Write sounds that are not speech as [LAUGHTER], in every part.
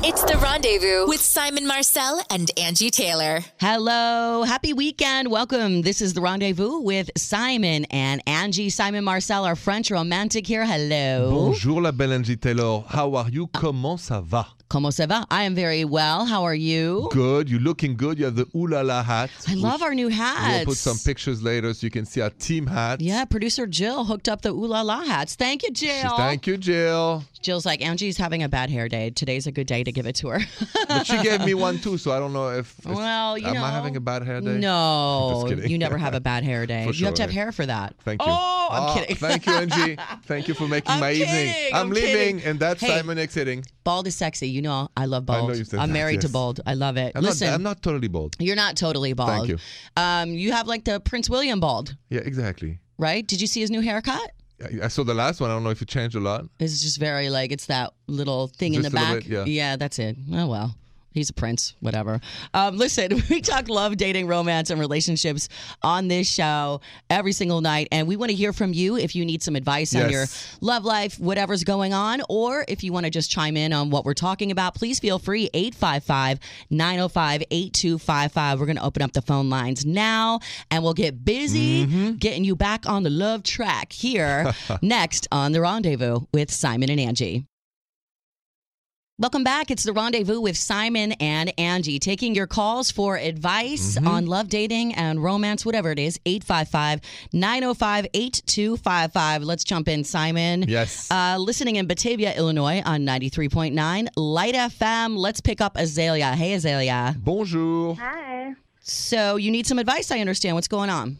It's the rendezvous with Simon Marcel and Angie Taylor. Hello, happy weekend. Welcome. This is the rendezvous with Simon and Angie. Simon Marcel, our French romantic here. Hello. Bonjour la belle Angie Taylor. How are you? Comment ça va? Comment ça va? I am very well. How are you? Good. You're looking good. You have the ooh la la hat. I love our new hats. We'll put some pictures later so you can see our team hat. Yeah, producer Jill hooked up the ooh la la hats. Thank you, Jill. Thank you, Jill. Jill's like, Angie's having a bad hair day. Today's a good day to give it to her. But she gave me one too, so I don't know if. if- well, you am know. I having a bad hair day? No, [LAUGHS] kidding. you never have a bad hair day. [LAUGHS] For You have to have hair for that. Thank you. Oh, I'm Ah, kidding. Thank you, Angie. [LAUGHS] Thank you for making I'm my evening. I'm, I'm leaving, kidding. and that's Hey. Simon exiting. Bald is sexy. You know, I love I know bald. you said I'm that, married to bald. I love it. I'm Listen, not. I'm not totally bald. you're not totally bald. Thank you. Um, you have like the Prince William bald, Yeah, exactly. right? Did you see his new haircut? I, saw the last one. I don't know if it changed a lot. It's just very like it's that little thing in the back. bit, yeah. that's it. Oh well. He's a prince, whatever. Um, listen, [LAUGHS] we talk love, dating, romance, and relationships on this show every single night. And we want to hear from you if you need some advice on your love life, whatever's going on, or if you want to just chime in on what we're talking about, please feel free. 855 905 8255. We're going to open up the phone lines now and we'll get busy Mm-hmm. getting you back on the love track here [LAUGHS] next on The Rendezvous with Simon and Angie. Welcome back. It's the rendezvous with Simon and Angie, taking your calls for advice Mm-hmm. on love, dating, and romance, whatever it is. 855 905 8255. Let's jump in, Simon. Yes. Uh, listening in Batavia, Illinois on 93.9 Light FM. Let's pick up Azalea. Hey, Azalea. Bonjour. Hi. So, you need some advice, I understand. What's going on?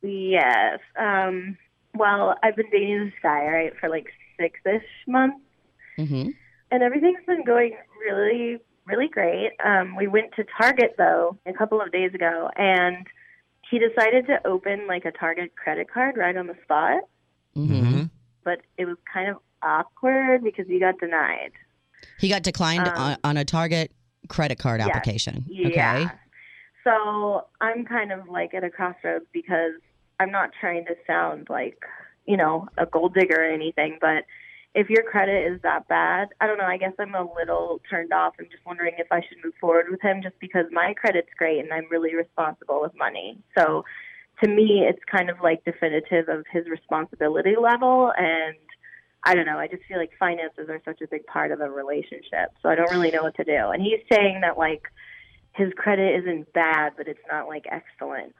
Yes. Um, well, I've been dating this guy, right, for like six ish months, Mm-hmm. And everything's been going really, really great. Um, we went to Target, though, a couple of days ago, and he decided to open like a Target credit card right on the spot, Mm-hmm. but it was kind of awkward because he got denied. He got declined Um, on, on a Target credit card yes. application. Yeah. Okay. So I'm kind of like at a crossroads because I'm not trying to sound like, you know, a gold digger or anything, but if your credit is that bad, I don't know, I guess I'm a little turned off. I'm just wondering if I should move forward with him just because my credit's great and I'm really responsible with money. So to me, it's kind of like definitive of his responsibility level and I don't know. I just feel like finances are such a big part of a relationship. So I don't really know what to do. And he's saying that like his credit isn't bad, but it's not like excellent.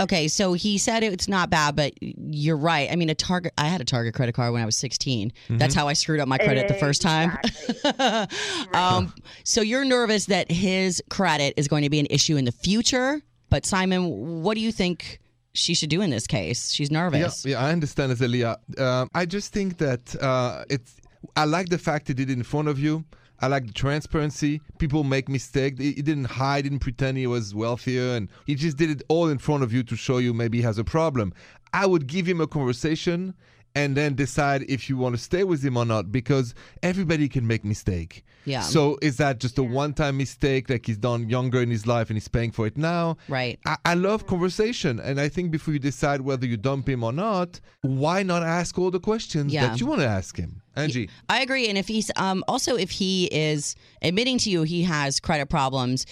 Okay, so he said it's not bad, but you're right. I mean, a Target. I had a Target credit card when I was 16. That's how I screwed up my credit the first time. [LAUGHS] um, so you're nervous that his credit is going to be an issue in the future. But Simon, what do you think she should do in this case? She's nervous. Yeah, yeah, I understand, Azalea. Um, I just think that uh, it's. I like the fact he did it in front of you. I like the transparency. People make mistakes. He, didn't hide, didn't pretend he was wealthier, and he just did it all in front of you to show you maybe he has a problem. I would give him a conversation and then decide if you want to stay with him or not because everybody can make mistake. Yeah. So is that just a one-time mistake like he's done younger in his life and he's paying for it now? Right. I, I love conversation, and I think before you decide whether you dump him or not, why not ask all the questions Yeah. that you want to ask him, Angie? I agree. And if he's um, also if he is admitting to you he has credit problems,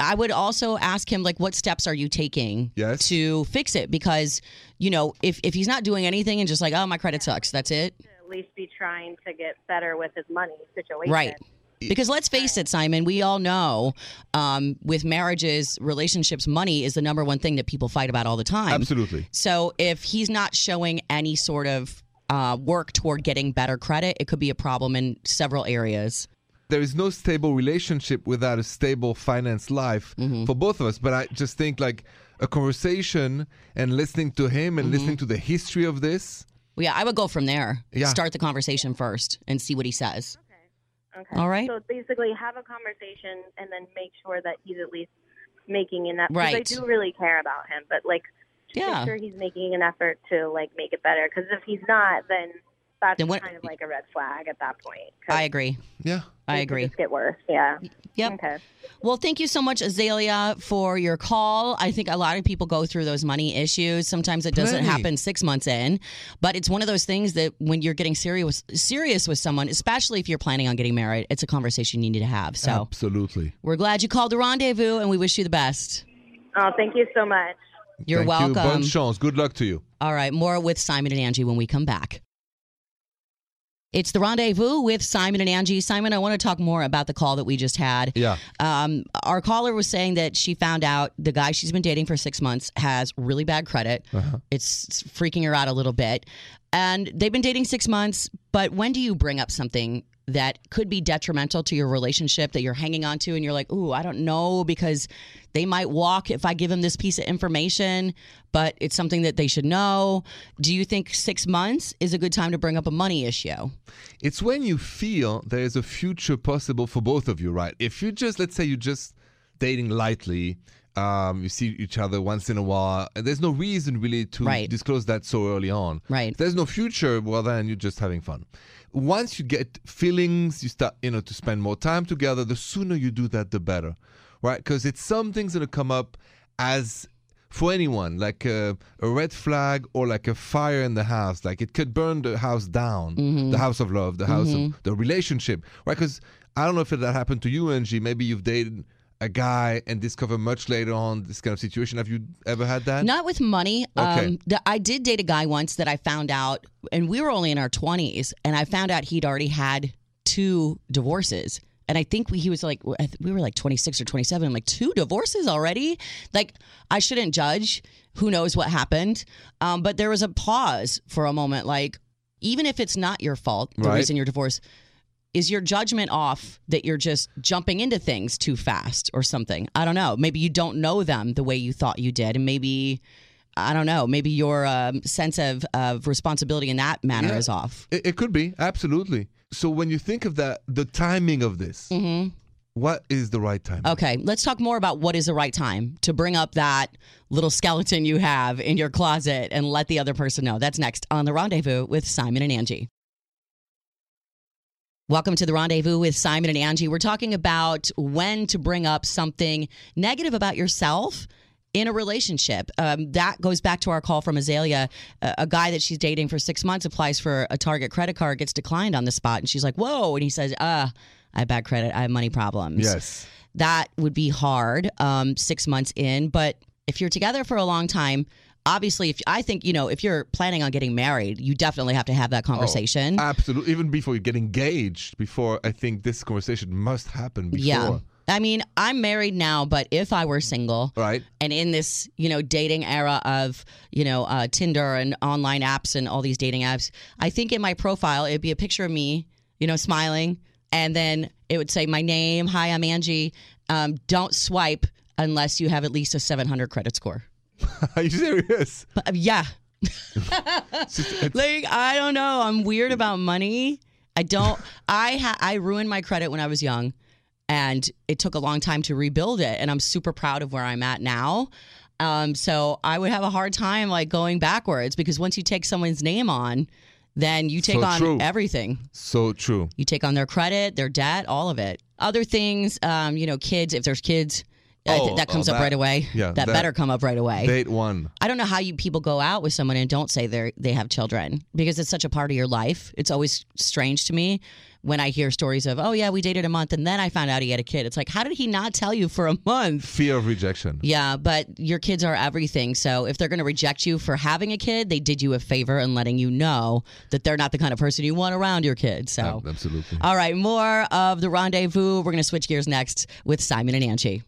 I would also ask him like, what steps are you taking Yes. to fix it? Because you know, if if he's not doing anything and just like, oh, my credit sucks, that's it, At least be trying to get better with his money situation. right? Because let's face it, Simon, we all know um, with marriages, relationships, money is the number one thing that people fight about all the time. Absolutely. So if he's not showing any sort of uh, work toward getting better credit, it could be a problem in several areas. There is no stable relationship without a stable finance life Mm-hmm. for both of us. But I just think like a conversation and listening to him Mm-hmm. and listening to the history of this. Well, yeah, I would go from there. Yeah. Start the conversation first and see what he says. Okay. All right. So basically, have a conversation and then make sure that he's at least making an effort. Right. I do really care about him, but like, just Yeah. make sure he's making an effort to like make it better. Because if he's not, then that's what- kind of like a red flag at that point. I agree. Yeah. I agree. Just get worse. Yeah. Yep. Okay. Well, thank you so much, Azalea, for your call. I think a lot of people go through those money issues. Sometimes it doesn't Plenty. happen six months in, but it's one of those things that when you're getting serious serious with someone, especially if you're planning on getting married, it's a conversation you need to have. So Absolutely. we're glad you called the rendezvous, and we wish you the best. Oh, thank you so much. You're Thank You. welcome. Bonne chance. Good luck to you. All right, more with Simon and Angie when we come back. It's the rendezvous with Simon and Angie. Simon, I want to talk more about the call that we just had. Yeah. Um, our caller was saying that she found out the guy she's been dating for six months has really bad credit. Uh-huh. It's, it's freaking her out a little bit. And they've been dating six months, but when do you bring up something that could be detrimental to your relationship that you're hanging on to and you're like, ooh, I don't know because they might walk if I give them this piece of information, but it's something that they should know. Do you think six months is a good time to bring up a money issue? It's when you feel there is a future possible for both of you, right? If you just, let's say you're just dating lightly, um, you see each other once in a while, and there's no reason really to Right. disclose that so early on. Right. There's no future, well, then you're just having fun. Once you get feelings, you start, you know, to spend more time together, the sooner you do that, the better, right? Because it's some things to come up as for anyone, like a, a red flag or like a fire in the house. Like it could burn the house down, the house of love, the house of the relationship, right? Because I don't know if that happened to you, Angie. Maybe you've dated a guy and discover much later on this kind of situation. Have you ever had that? Not with money. Okay. Um, the, I did date a guy once that I found out, and we were only in our 20s, and I found out he'd already had two divorces. And I think we, he was like, we were like 26 or 27. I'm like, two divorces already? Like, I shouldn't judge. Who knows what happened? Um, but there was a pause for a moment. Like, even if it's not your fault, the Right. reason you're divorced, is your judgment off that you're just jumping into things too fast or something? I don't know. Maybe you don't know them the way you thought you did, and maybe I don't know. Maybe your um, sense of of responsibility in that manner Yeah. is off. It, it could be absolutely. So when you think of that, the timing of this, what is the right time? Okay, let's talk more about what is the right time to bring up that little skeleton you have in your closet and let the other person know. That's next on the rendezvous with Simon and Angie. Welcome to the rendezvous with Simon and Angie. We're talking about when to bring up something negative about yourself in a relationship. Um, that goes back to our call from Azalea. A, a guy that she's dating for six months applies for a Target credit card, gets declined on the spot, and she's like, "Whoa!" And he says, "Uh, I have bad credit. I have money problems." Yes. that would be hard um, six months in. But if you're together for a long time, obviously, if I think you know, if you're planning on getting married, you definitely have to have that conversation. Absolutely. Even before you get engaged, before I think this conversation must happen before. yeah. I mean, I'm married now, but if I were single, Right? and in this you know dating era of you know uh, Tinder and online apps and all these dating apps, I think in my profile it'd be a picture of me, you know, smiling, and then it would say my name, hi, I'm Angie. Um, don't swipe unless you have at least a 700 credit score. [LAUGHS] Are you serious? But, uh, yeah, [LAUGHS] It's just- it's- like I don't know. I'm weird about money. I don't. I ha- I ruined my credit when I was young, and it took a long time to rebuild it. And I'm super proud of where I'm at now. Um, so I would have a hard time like going backwards because once you take someone's name on, then you take So on true. everything. so true. You take on their credit, their debt, all of it. Other things, um, you know, kids. If there's kids, Oh, that comes oh, up that- right away. yeah, that, that- better come up right away. Date one. I don't know how you people go out with someone and don't say they they have children because it's such a part of your life. It's always strange to me when I hear stories of, oh yeah, we dated a month and then I found out he had a kid. It's like, how did he not tell you for a month? Fear of rejection. Yeah, but your kids are everything. So if they're going to reject you for having a kid, they did you a favor in letting you know that they're not the kind of person you want around your kid. So. Absolutely. All right, more of the rendezvous. We're going to switch gears next with Simon and Angie.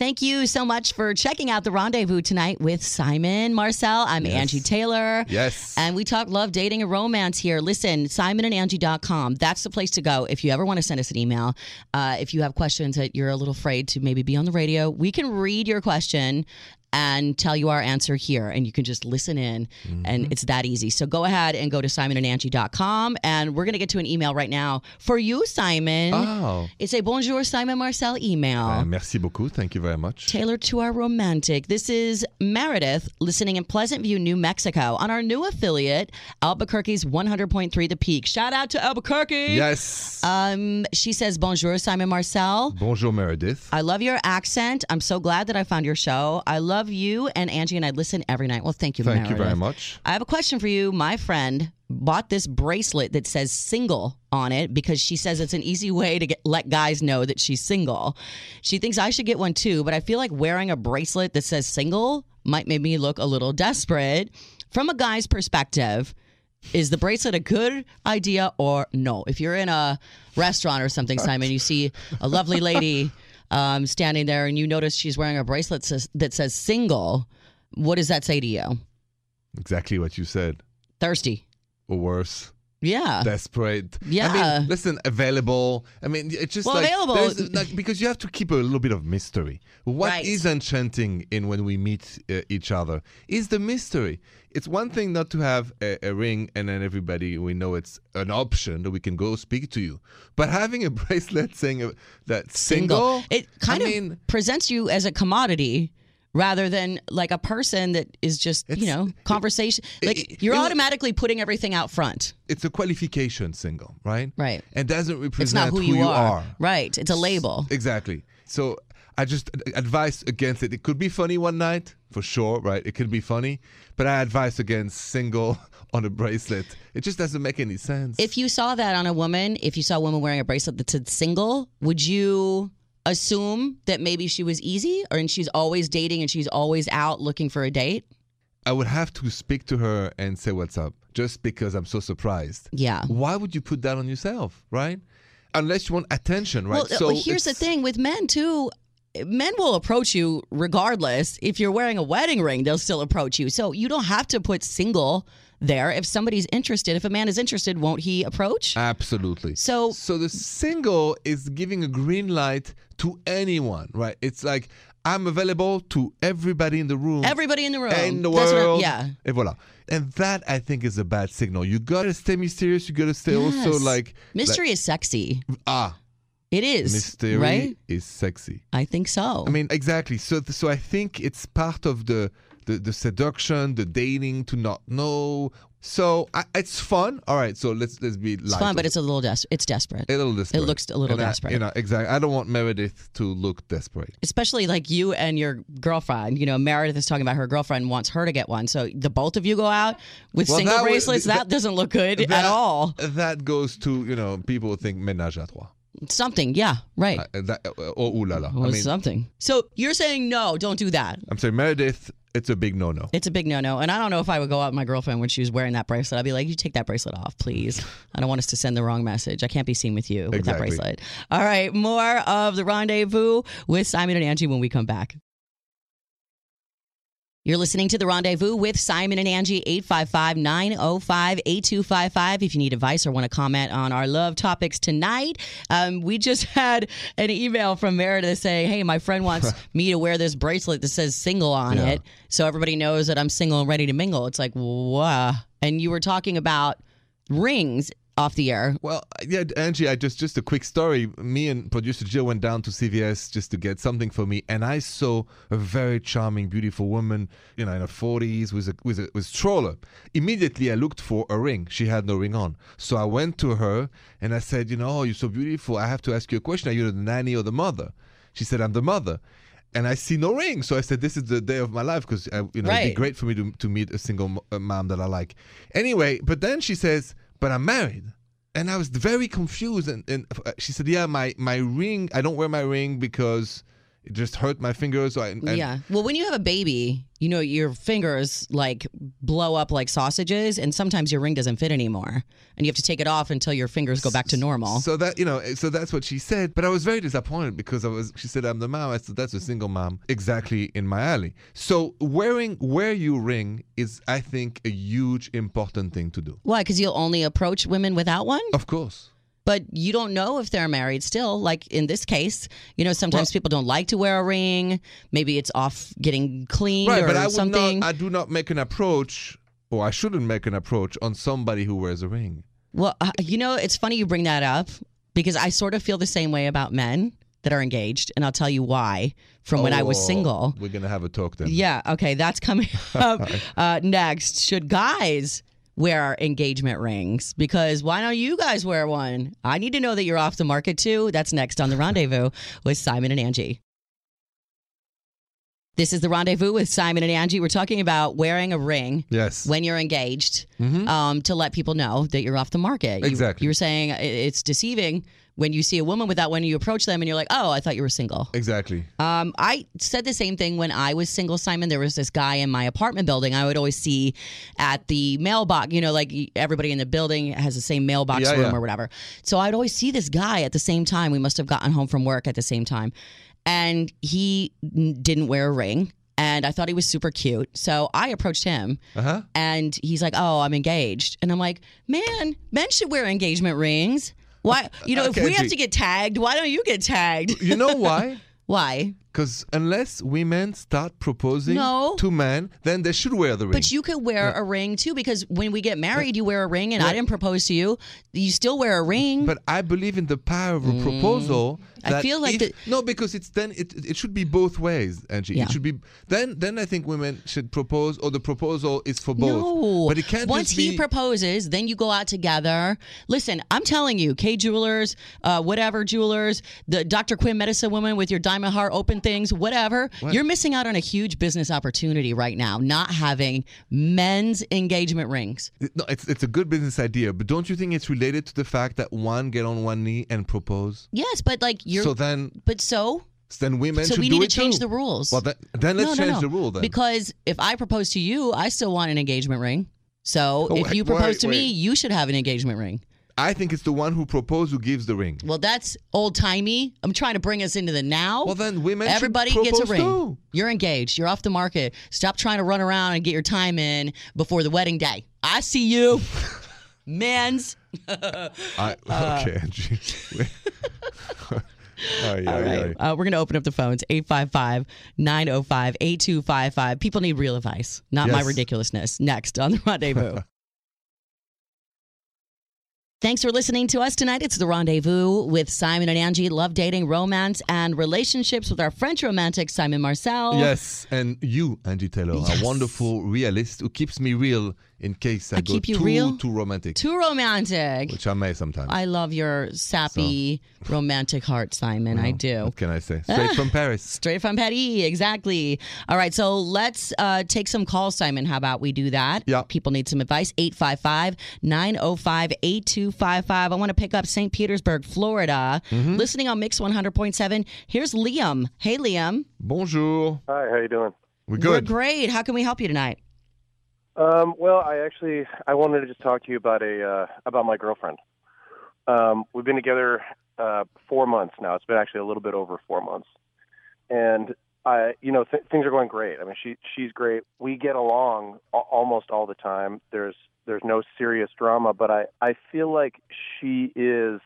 Thank you so much for checking out the rendezvous tonight with Simon Marcel. I'm Yes. Angie Taylor. Yes. And we talk love, dating, and romance here. Listen, simonandangie.com. That's the place to go if you ever want to send us an email. Uh, if you have questions that you're a little afraid to maybe be on the radio, we can read your question and tell you our answer here. And you can just listen in, and it's that easy. So go ahead and go to simonandangie.com. And we're going to get to an email right now for you, Simon. Oh. It's a Bonjour Simon Marcel email. Uh, merci beaucoup. Thank you very much. Tailored to our romantic. This is Meredith listening in Pleasant View, New Mexico on our new affiliate, Albuquerque's 100.3 The Peak. Shout out to Albuquerque. Yes. Um, she says, Bonjour, Simon Marcel. Bonjour, Meredith. I love your accent. I'm so glad that I found your show. I love you and Angie, and I listen every night. Well, thank you, Thank you very much. I have a question for you. My friend bought this bracelet that says single on it because she says it's an easy way to get let guys know that she's single. She thinks I should get one too, but I feel like wearing a bracelet that says single might make me look a little desperate. From a guy's perspective, is the bracelet a good idea or no? If you're in a restaurant or something, Simon, you see a lovely lady [LAUGHS] um, standing there and you notice she's wearing a bracelet says, that says single, what does that say to you? Exactly what you said. Thirsty. Or worse. Yeah. desperate. yeah I mean, listen, available. I mean, it's just Well, like, available- like because you have to keep a little bit of mystery. What is Right. enchanting in when we meet uh, each other is the mystery. It's one thing not to have a, a ring and then everybody we know it's an option that we can go speak to you, but having a [LAUGHS] bracelet saying uh, that single, It kind I of mean, presents you as a commodity rather than like a person that is just, you know, conversation. Like it- you're it- automatically putting everything out front. it's a qualification single, right? Right. And doesn't represent It's not who, you, are. are. Right. It's a label. Exactly. So I just advise against it. It could be funny one night, for sure, right? It could be funny, but I advise against single [LAUGHS] on a bracelet. It just doesn't make any sense. If you saw that on a woman, if you saw a woman wearing a bracelet that said single, would you assume that maybe she was easy or and she's always dating and she's always out looking for a date? I would have to speak to her and say what's up, just because I'm so surprised. Yeah. Why would you put that on yourself, right? Unless you want attention, right? Well, uh, here's the thing with men too. Men will approach you regardless. If you're wearing a wedding ring, they'll still approach you. So you don't have to put single there. If somebody's interested, if a man is interested, won't he approach? Absolutely. So- so the single is giving a green light to anyone, right? It's like I'm available to everybody in the room. Everybody in the room. in the That's what- world. yeah. And voila. And that I think is a bad signal. You gotta stay mysterious. You gotta stay also like Mystery is sexy. ah, It is. mystery Right? is sexy. I think so. I mean, exactly. So, so I think it's part of the the, the seduction, the dating, to not know. So I, it's fun. All right. So let's let's be it's fun, but it's a little des- it's desperate. a little desperate. It looks a little And I- desperate. you know, exactly. I don't want Meredith to look desperate. Especially like you and your girlfriend. You know, Meredith is talking about her girlfriend wants her to get one. So the both of you go out with Well, single that bracelets. that, that- doesn't look good at all. That goes to you know people think ménage à trois. Something, yeah, right. Uh, that, uh, oh, ooh la la. Well, I mean, something. So you're saying no, don't do that. I'm saying Meredith. It's a big no no. It's a big no-no, and I don't know if I would go out with my girlfriend when she was wearing that bracelet. I'd be like, "You take that bracelet off, please. I don't want us to send the wrong message. I can't be seen with you with that bracelet." All right, more of the rendezvous with Simon and Angie when we come back. You're listening to The Rendezvous with Simon and Angie, 855 905 8255. If you need advice or want to comment on our love topics tonight, um, we just [LAUGHS] had an email from Meredith saying, Hey, my friend wants [LAUGHS] me to wear this bracelet that says single on Yeah. it so everybody knows that I'm single and ready to mingle. It's like, wow. And you were talking about rings off the air. Well, yeah, Angie, I just just a quick story. Me and producer Jill went down to CVS just to get something for me, and I saw a very charming, beautiful woman, you know, in her forties with a with a with stroller. Immediately, I looked for a ring. She had no ring on, so I went to her and I said, you know, oh, you're so beautiful. I have to ask you a question. Are you the nanny or the mother? She said, I'm the mother. And I see no ring, so I said, "This is the day of my life because you know it'd be great for me to to meet a single uh, mom that I like." Anyway, but then she says, "But I'm married." and I was very confused. And, and uh, she said, "Yeah, my my ring. I don't wear my ring because it just hurt my fingers." So I, and- yeah. Well, when you have a baby, you know, your fingers like blow up like sausages, and sometimes your ring doesn't fit anymore. And you have to take it off until your fingers go back to normal. So that you know, eh, so that's what she said. But I was very disappointed because I was. She said, "I'm the mom." I said, "That's a single mom, exactly in my alley." So wearing wear you ring is, I think, a huge important thing to do. Why? Because you'll only approach women without one? Of course. But you don't know if they're married still. Like in this case, you know, sometimes people don't like to wear a ring. Maybe it's off getting cleaned Right, or but I something. not. I do not make an approach, or I shouldn't make an approach on somebody who wears a ring. Well, uh, you know, it's funny you bring that up because I sort of feel the same way about men that are engaged, and I'll tell you why from when I was Oh, single. We're gonna have a talk then. Yeah, okay, that's coming [LAUGHS] up uh, next. Should guys wear engagement rings? Because why don't you guys wear one? I need to know that you're off the market too. That's next on The Rendezvous with Simon and Angie. This is The Rendezvous with Simon and Angie. We're talking about wearing a ring Yes. when you're engaged um, to let people know that you're off the market. Exactly. You, were saying it's deceiving when you see a woman without when you approach them and you're like, oh, I thought you were single. exactly. Um, I said the same thing when I was single, Simon. There was this guy in my apartment building I would always see at the mailbox. You know, like everybody in the building has the same mailbox Yeah, room yeah. or whatever. So I'd always see this guy at the same time. We must have gotten home from work at the same time. And he n- didn't wear a ring. And I thought he was super cute. So I approached him Uh huh. and he's like, "Oh, I'm engaged," and I'm like, "Man, men should wear engagement rings. Why? You know, if we have to get tagged, why don't you get tagged? You know why? [LAUGHS] why? Because unless women start proposing No. to men, then they should wear the ring. But you could wear a ring too, because when we get married, you wear a ring, and I didn't propose to you. You still wear a ring. But I believe in the power of a proposal. Mm. I feel like if- the- no, because it's then it it should be both ways, Angie. Yeah. It should be then then I think women should propose, or the proposal is for both. No, but it can't Once just be. he proposes, then you go out together. Listen, I'm telling you, Kay Jewelers, uh, whatever jewelers, the Dr. Quinn Medicine Woman with your diamond heart open things, whatever. You're missing out on a huge business opportunity right now, not having men's engagement rings. no, it's it's a good business idea, but don't you think it's related to the fact that one get on one knee and propose? Yes, but like you're, so then but so then women so should we do need to change too. the rules. Well, then, then let's no, no, change the rule then. Because if I propose to you, I still want an engagement ring. So Oh, if wait, you propose wait, to me, you should have an engagement ring. I think it's the one who proposed who gives the ring. Well, that's old timey. I'm trying to bring us into the now. Well, then women Everybody gets a ring. too. You're engaged. You're off the market. Stop trying to run around and get your time in before the wedding day. I see you, [LAUGHS] men's. I, [LAUGHS] okay, Angie. [LAUGHS] Ay, All ay, right. ay. Uh, we're going to open up the phones 855 905 8255. People need real advice, not my ridiculousness. Next on the rendezvous. Thanks for listening to us tonight. It's the rendezvous with Simon and Angie. Love dating, romance, and relationships with our French romantic Simon Marcel. Yes, and you, Angie Taylor, Yes. a wonderful realist who keeps me real in case I, I go keep you too real? too romantic, Too romantic. which I may sometimes. I love your sappy, romantic heart, Simon. I do. What can I say? [LAUGHS] Straight from Paris. Straight from Paris, exactly. All right, so let's uh, take some calls, Simon. How about we do that? Yeah. People need some advice. 855 905 8255. I want to pick up St. Petersburg, Florida. Mm-hmm. Listening on Mix 100.7. Here's Liam. Hey, Liam. Bonjour. Hi, how you doing? We're We're great. How can we help you tonight? Um, well, I actually I wanted to just talk to you about a uh, about my girlfriend. Um, we've been together uh, four months now. It's been actually a little bit over four months, and I, you know, th- things are going great. I mean, she she's great. We get along a- almost all the time. There's there's no serious drama, but I I feel like she is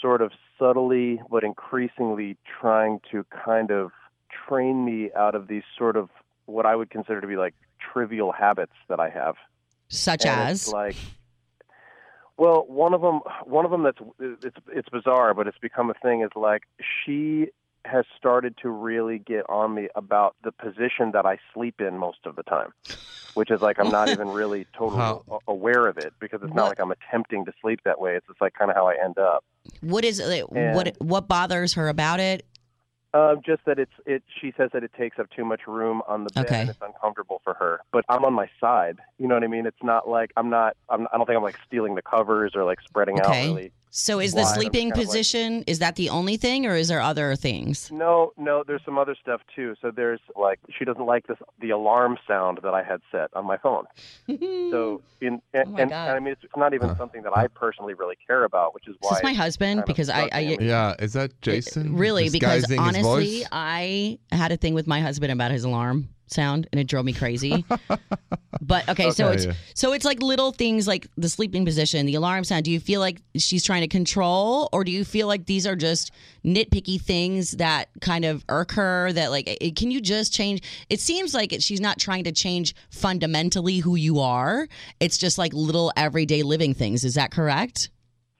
sort of subtly but increasingly trying to kind of train me out of these sort of what I would consider to be like trivial habits that I have. Such And as? like well one of them one of them that's it's it's bizarre but it's become a thing is like she has started to really get on me about the position that I sleep in most of the time which is like I'm not even really totally How- a- aware of it because it's not like I'm attempting to sleep that way it's just like kind of how I end up what is it? And- What, what bothers her about it? Um, just that it's it. She says that it takes up too much room on the bed Okay. and it's uncomfortable for her. But I'm on my side. You know what I mean? It's not like I'm not. I'm, I don't think I'm like stealing the covers or like spreading Okay. out really. So is the sleeping kind of like- position, is that the only thing or is there other things? No, no. There's some other stuff too. So there's like she doesn't like this the alarm sound that I had set on my phone. [LAUGHS] So in oh and, Oh and, and I mean it's, it's not even something that I personally really care about, which is Is why this my husband? kind of Because I, I. Yeah, is that Jason? really because honestly. I had a thing with my husband about his alarm. Sound and it drove me crazy. [LAUGHS] but okay, so Okay, it's yeah. so it's like little things like the sleeping position, the alarm sound. Do you feel like she's trying to control or do you feel like these are just nitpicky things that kind of irk her that like it, can you just change it seems like it, she's not trying to change fundamentally who you are. It's just like little everyday living things. Is that correct?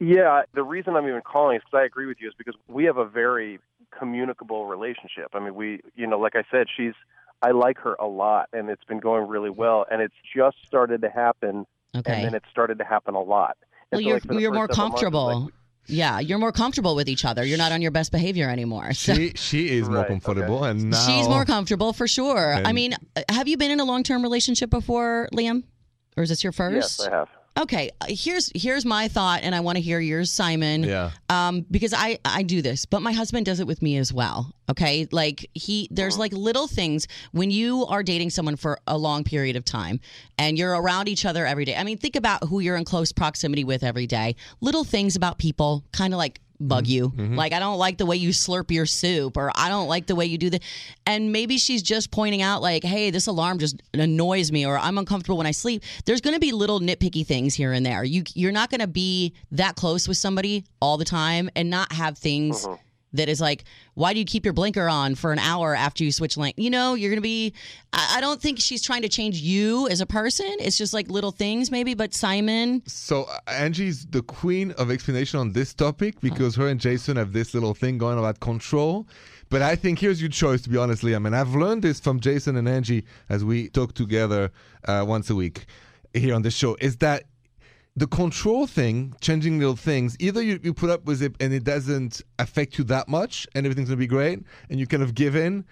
Yeah, the reason I'm even calling is because I agree with you is because we have a very communicable relationship. I mean, we, you know, like I said, she's, I like her a lot and it's been going really mm-hmm. well and it's just started to happen Okay. and then it started to happen a lot. well, so, you're like, you're more several months, comfortable. like, yeah, you're more comfortable with each other. You're not on your best behavior anymore. So She she is more Right, comfortable, and now she's more comfortable for sure. I mean, have you been in a long-term relationship before, Liam? Or is this your first? yes, I have. Okay, uh, here's here's my thought, and I want to hear yours, Simon. Yeah. Um, because I I do this, but my husband does it with me as well. Okay, like he there's like little things when you are dating someone for a long period of time, and you're around each other every day. I mean, think about who you're in close proximity with every day. Little things about people, kind of like bug mm-hmm. you. Mm-hmm. Like I don't like the way you slurp your soup or I don't like the way you do the and maybe she's just pointing out like, "Hey, this alarm just annoys me or I'm uncomfortable when I sleep." There's going to be little nitpicky things here and there. You you're not going to be that close with somebody all the time and not have things mm-hmm. That is like, why do you keep your blinker on for an hour after you switch lane? You know, you're going to be. I, I don't think she's trying to change you as a person. It's just like little things, maybe. But Simon, So uh, Angie's the queen of explanation on this topic because her and Jason have this little thing going about control. But I think here's your choice, to be honest, Liam. And I've learned this from Jason and Angie as we talk together uh, once a week here on the show. Is that the control thing, changing little things, either you, you put up with it and it doesn't affect you that much and everything's gonna be great and you kind of give in,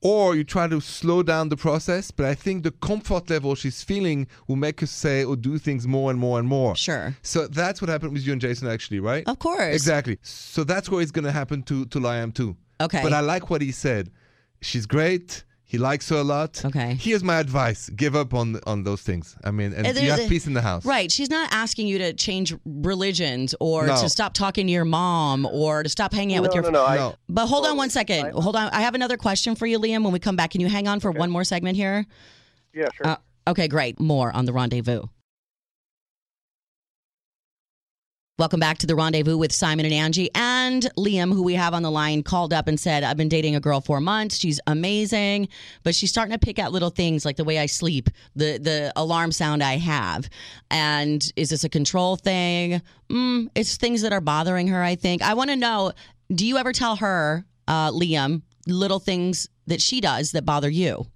or you try to slow down the process. But I think the comfort level she's feeling will make her say or do things more and more and more. Sure. So that's what happened with you and Jason, actually, right? of course. Exactly. So that's what is going to happen to to Liam too. Okay. But I like what he said. She's great. He likes her a lot. Okay. Here's my advice: give up on on those things. I mean, and And you have a- peace in the house. Right. She's not asking you to change religions or No. to stop talking to your mom or to stop hanging out with your no, no, I- No. But hold on one second. Hold on. I have another question for you, Liam, when we come back. Can you hang on for one more segment here? Yeah, sure. Uh, okay, great. More on the rendezvous. Welcome back to the rendezvous with Simon and Angie. And Liam, who we have on the line, called up and said, I've been dating a girl for months. She's amazing, but she's starting to pick out little things like the way I sleep, the, the alarm sound I have. And is this a control thing? Mm, it's things that are bothering her, I think. I want to know do you ever tell her, uh, Liam, little things that she does that bother you?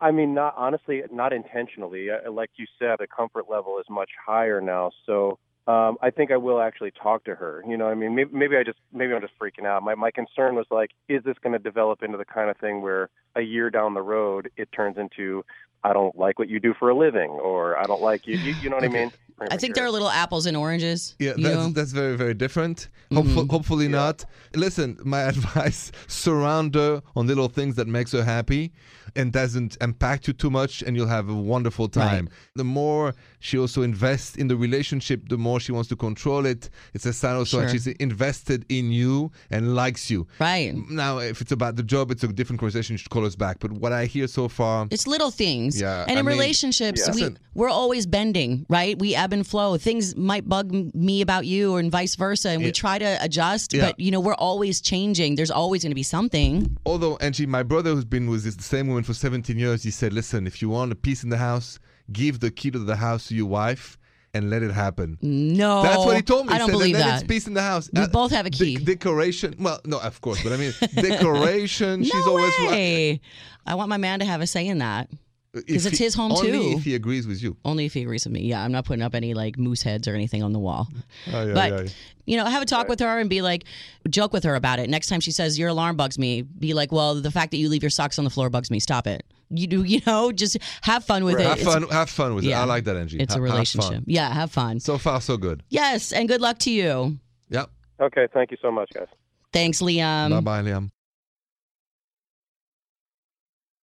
I mean, not honestly, not intentionally. Uh, Like you said, the comfort level is much higher now. So um, I think I will actually talk to her. You know, I mean, maybe, maybe I just maybe I'm just freaking out. My my concern was like, is this going to develop into the kind of thing where a year down the road it turns into I don't like what you do for a living, or I don't like you. You, you know what I mean? I think there are little apples and oranges. Yeah, that's, that's very, very different. Hopeful, mm-hmm. hopefully not. Listen, my [LAUGHS] advice, surround her on little things that makes her happy and doesn't impact you too much and you'll have a wonderful time. The more she also invests in the relationship, the more she wants to control it. It's a sign also that Sure. she's invested in you and likes you. Right. Now, if it's about the job, it's a different conversation. You should call us back. But what I hear so far, It's little things. Yeah, And I in mean- relationships, Yeah. we, we're always bending, right? We ebb and flow. Things might bug me about you or and vice versa, and we Yeah. try to adjust, Yeah. but you know, we're always changing. There's always going to be something. although Angie, my brother who's been with this, the same woman for 17 years, he said, listen, if you want a peace in the house, give the key to the house to your wife and let it happen. No. That's what he told me. I He don't said, believe then that. it's peace in the house. We Uh, both have a de- key. decoration. Well, no, of course, but I mean, [LAUGHS] decoration. she's no always right. way. I want my man to have a say in that. If 'Cause it's he- his home, only too. if he agrees with you. Only if he agrees with me. Yeah, I'm not putting up any like moose heads or anything on the wall. Mm. Oh, yeah, but yeah. you know, have a talk with her and be like, joke with her about it. Next time she says your alarm bugs me, be like, well, the fact that you leave your socks on the floor bugs me. Stop it. You do, you know, just have fun with it. Have It's- fun. Have fun with it. I like that, Angie. It's Ha- a have relationship. Yeah, have fun. So far, so good. Yes, and good luck to you. Yep. Okay, thank you so much, guys. Thanks, Liam. bye bye, Liam.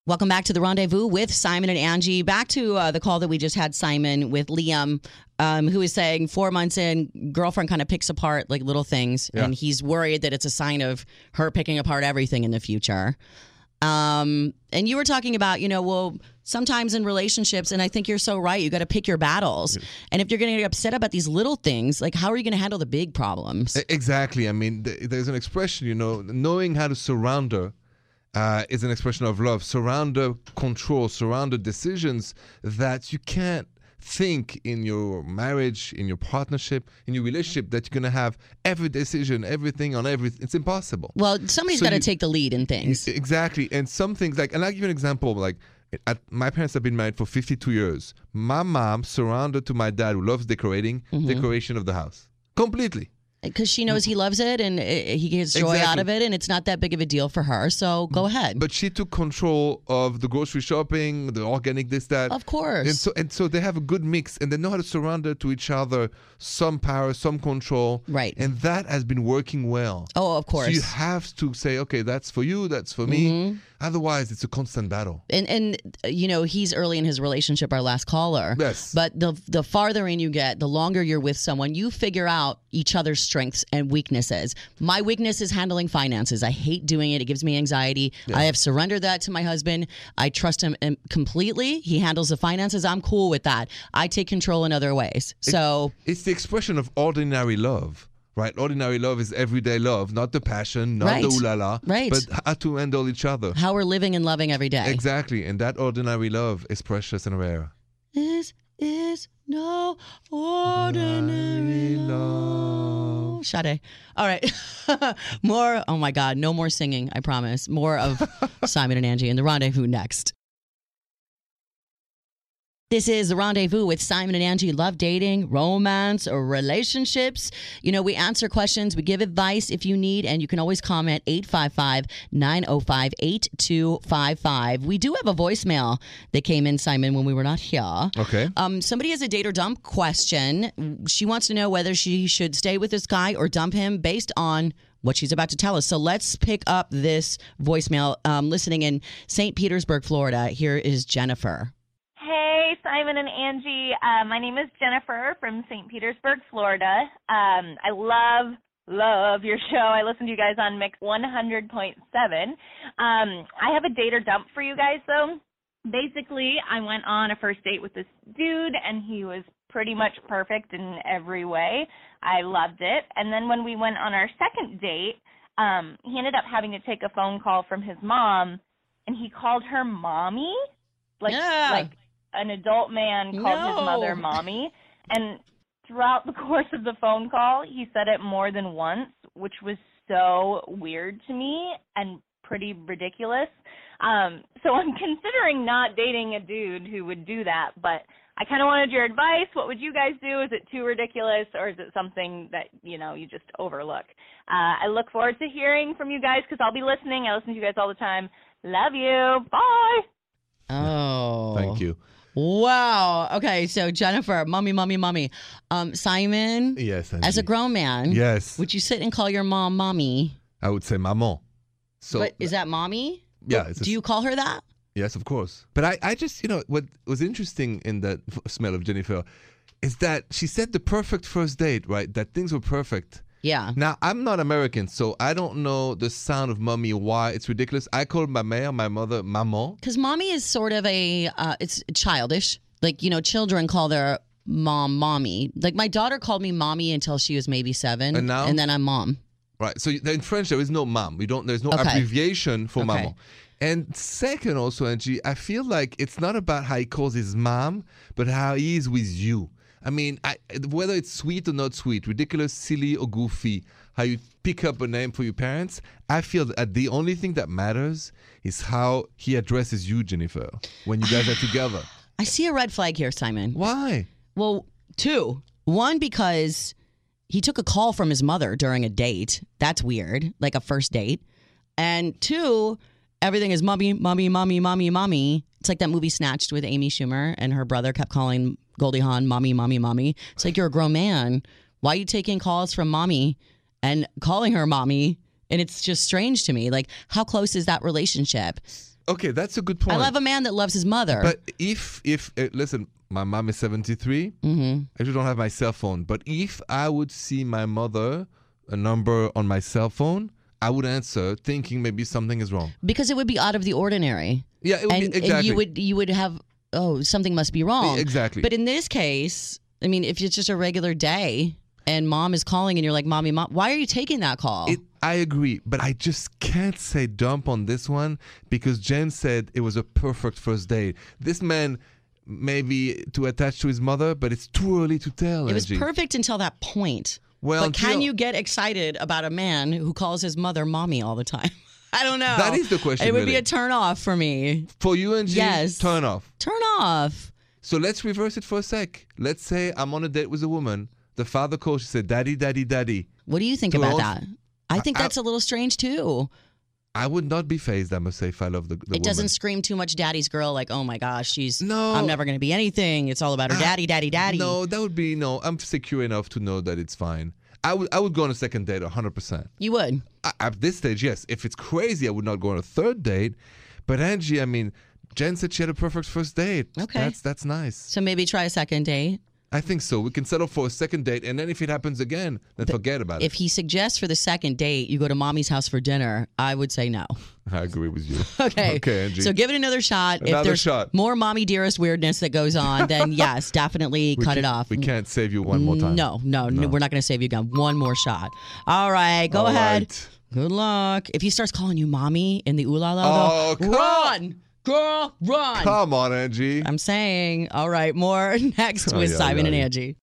Welcome back to the rendezvous with Simon and Angie. Back to uh, the call that we just had, Simon, with Liam, um, who is saying four months in, girlfriend kind of picks apart like little things, Yeah. and he's worried that it's a sign of her picking apart everything in the future. Um, and you were talking about, you know, well, sometimes in relationships, and I think you're so right, you got to pick your battles. And if you're going to get upset about these little things, like how are you going to handle the big problems? Exactly. I mean, th- there's an expression, you know, knowing how to surrender uh, is an expression of love. Surrender control, surrender decisions that you can't think in your marriage, in your partnership, in your relationship that you're going to have every decision, everything on everything. It's impossible. Well, somebody's So got to take the lead in things. Exactly. And some things like, and I'll give you an example. Like, at, my parents have been married for 52 years. My mom surrounded to my dad, who loves decorating, Mm-hmm. decoration of the house completely. Because she knows he loves it and uh, he gets joy out of it, and it's not that big of a deal for her. So go ahead. But she took control of the grocery shopping, the organic this that. Of course. And so and so they have a good mix, and they know how to surrender to each other some power, some control. Right. And that has been working well. oh, of course. So you have to say, okay, that's for you, that's for Mm-hmm. Otherwise, it's a constant battle. and and you know he's early in his relationship our last caller. Yes. but the the farther in you get the longer you're with someone you figure out each other's strengths and weaknesses. My weakness is handling finances. I hate doing it. It gives me anxiety. I have surrendered that to my husband. I trust him um, completely. He handles the finances. I'm cool with that. I take control in other ways. So It's the expression of ordinary love. Right, ordinary love is everyday love, not the passion, not Right. the ooh la la, Right. but how to handle each other. how we're living and loving every day Exactly, and that ordinary love is precious and rare. this is no ordinary love. Sade. All right. [LAUGHS] more. Oh my God. No more singing. I promise. More of [LAUGHS] Simon and Angie and the rendezvous next. This is the rendezvous with Simon and Angie. Love dating, romance, or relationships. You know, we answer questions, we give advice if you need, and you can always comment 855 905 8255. We do have a voicemail that came in, Simon, when we were not here. Okay. Um, somebody has a date or dump question. She wants to know whether she should stay with this guy or dump him based on what she's about to tell us. So let's pick up this voicemail. Um, listening in St. Petersburg, Florida. Here is Jennifer. Hey, Simon and Angie. Uh, my name is Jennifer from St. Petersburg, Florida. Um, I love, love your show. I listen to you guys on Mix 100.7. Um, I have a date or dump for you guys, though. Basically, I went on a first date with this dude, and he was pretty much perfect in every way. I loved it. And then when we went on our second date, um, he ended up having to take a phone call from his mom, and he called her mommy, like Yeah. like an adult man called his mother mommy. And throughout the [LAUGHS] course of the phone call he said it more than once which was so weird to me and pretty ridiculous. Um so i'm [LAUGHS] considering not dating a dude who would do that but i kind of wanted your advice. What would you guys do? Is it too ridiculous or is it something that you know you just overlook? Uh i look forward to hearing from you guys because i'll be listening. I listen to you guys all the time. Love you. Bye. Oh. Thank you. Wow. Okay. So Jennifer, mommy, mommy, mommy. Um, Simon, Yes. as a grown man, Yes. would you sit and call your mom mommy? I would say maman. So but is that mommy? yeah, it's a Do you call her that? Yes, of course. But I, I just, you know, what was interesting in that f- smell of Jennifer is that she said the perfect first date, right? That things were perfect. Yeah. Now, I'm not American, so I don't know the sound of mommy, why it's ridiculous. I call my mère, my mother, maman. Because mommy is sort of a, uh, it's childish. Like, you know, children call their mom mommy. Like, my daughter called me mommy until she was maybe seven. And now? And then I'm mom. Right. So in French, there is no mom. We don't. There's no Okay. abbreviation for Okay. maman. And second, also, Angie, I feel like it's not about how he calls his mom, but how he is with you. I mean, I, whether it's sweet or not sweet, ridiculous, silly or goofy, how you pick up a name for your parents, I feel that uh, the only thing that matters is how he addresses you, Jennifer, when you guys are together. [SIGHS] I see a red flag here, Simon. Why? Well, two. One, because he took a call from his mother during a date. That's weird, like a first date. And two, everything is mommy, mommy, mommy, mommy, mommy. It's like that movie Snatched with Amy Schumer and her brother kept calling Goldie Hawn mommy, mommy, mommy. It's like you're a grown man. Why are you taking calls from mommy and calling her mommy? And it's just strange to me. Like, how close is that relationship? Okay, that's a good point. I love a man that loves his mother. But if if uh, listen, my mom is 73. mm-hmm. I just don't have my cell phone. But if I would see my mother a number on my cell phone, I would answer thinking maybe something is wrong. because it would be out of the ordinary. Yeah, it would and, be exactly. and you would you would have oh something must be wrong. Exactly. But in this case, I mean, if it's just a regular day and mom is calling and you're like, "Mommy, mom, why are you taking that call?" It, I agree, but I just can't say dump on this one because Jen said it was a perfect first date. This man maybe to attach to his mother, but it's too early to tell. It was Angie. perfect until that point. Well, but can you get excited about a man who calls his mother mommy all the time? I don't know. That is the question, It would be a turn off for me. for you Angie, Yes. turn off. Turn off. So let's reverse it for a sec. Let's say I'm on a date with a woman. The father calls. She said, "Daddy, daddy, daddy." What do you think To about that? I think I- that's a little strange too. I would not be fazed. I must say, if I love the, the it woman. doesn't scream too much daddy's girl like, oh my gosh, she's No. I'm never gonna be anything. It's all about her Ah, daddy, daddy, daddy. No, that would be no. I'm secure enough to know that it's fine. I would I would go on a second date 100. percent You would. At this stage, yes. If it's crazy, I would not go on a third date. But Angie, I mean, Jen said she had a perfect first date. Okay. that's that's nice. So maybe try a second date. I think so. We can settle for a second date, and then if it happens again, then forget about it. If he suggests for the second date you go to mommy's house for dinner, I would say no. I agree with you. [LAUGHS] Okay. Okay, Angie. So give it another shot. if Another there's shot. more mommy dearest weirdness that goes on, then [LAUGHS] yes, definitely cut it off. We can't save you one more time. No, no, no, we're not going to save you again. One more shot. All right, go All ahead. right. Good luck. If he starts calling you mommy in the ooh la la, Oh, though, come- run, girl, run. Come on, Angie. I'm saying, all right, more [LAUGHS] next Oh, with yeah, Simon yeah, and. Angie.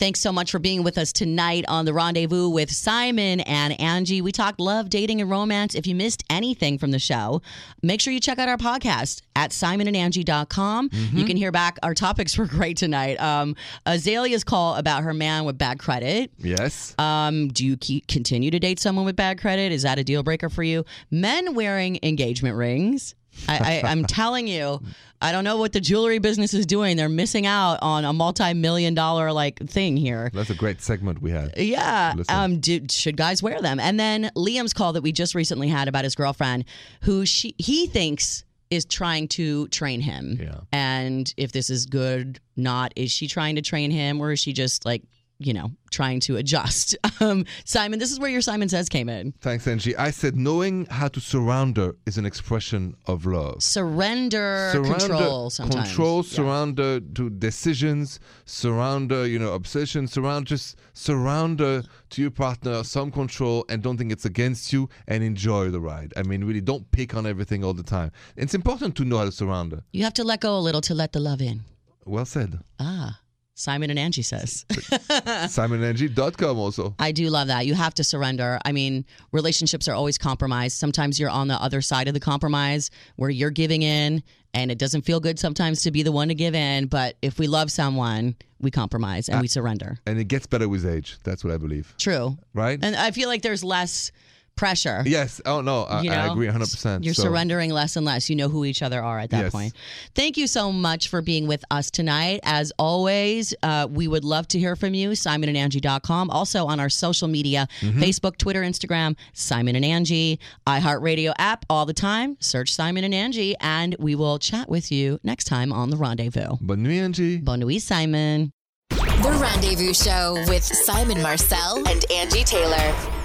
Thanks so much for being with us tonight on the Rendezvous with Simon and Angie. We talked love, dating, and romance. If you missed anything from the show, make sure you check out our podcast at simonandangie.com. Mm-hmm. You can hear back. Our topics were great tonight. Um, Azalea's call about her man with bad credit. Yes. Um, do you keep, continue to date someone with bad credit? Is that a deal breaker for you? Men wearing engagement rings. I, I, I'm [LAUGHS] telling you, I don't know what the jewelry business is doing. They're missing out on a multi-million dollar like thing here. That's a great segment we had. Yeah. Listen. Um. Do, should guys wear them? And then Liam's call that we just recently had about his girlfriend, who she he thinks is trying to train him. Yeah. And if this is good, not is she trying to train him, or is she just like you know trying to adjust? [LAUGHS] Um. Simon, this is where your Simon says came in. Thanks, Angie. I said knowing how to surround her is an expression of love. Surrender, control. Sometimes. control, Yeah. surround to decisions, surround her, you know, obsession, surround, just surround her to your partner, some control, and don't think it's against you, and enjoy the ride. I mean, really, don't pick on everything all the time. It's important to know how to surround her. You have to let go a little to let the love in. Well said. Ah, Simon and Angie says. [LAUGHS] SimonandAngie.com also. I do love that. You have to surrender. I mean, relationships are always compromised. Sometimes you're on the other side of the compromise where you're giving in and it doesn't feel good sometimes to be the one to give in. But if we love someone, we compromise and we surrender. And it gets better with age. That's what I believe. True. Right? And I feel like there's less pressure. yes. Oh, no. I, You I agree 100%. You're So- surrendering less and less. You know who each other are at that Yes. point. Thank you so much for being with us tonight. As always, uh, we would love to hear from you. SimonandAngie.com. Also on our social media Mm-hmm. Facebook, Twitter, Instagram, Simon and Angie, iHeartRadio app all the time. Search Simon and Angie, and we will chat with you next time on The Rendezvous. Bonne nuit, Angie. Bonne nuit, Simon. The Rendezvous Show with Simon Marcel and Angie Taylor.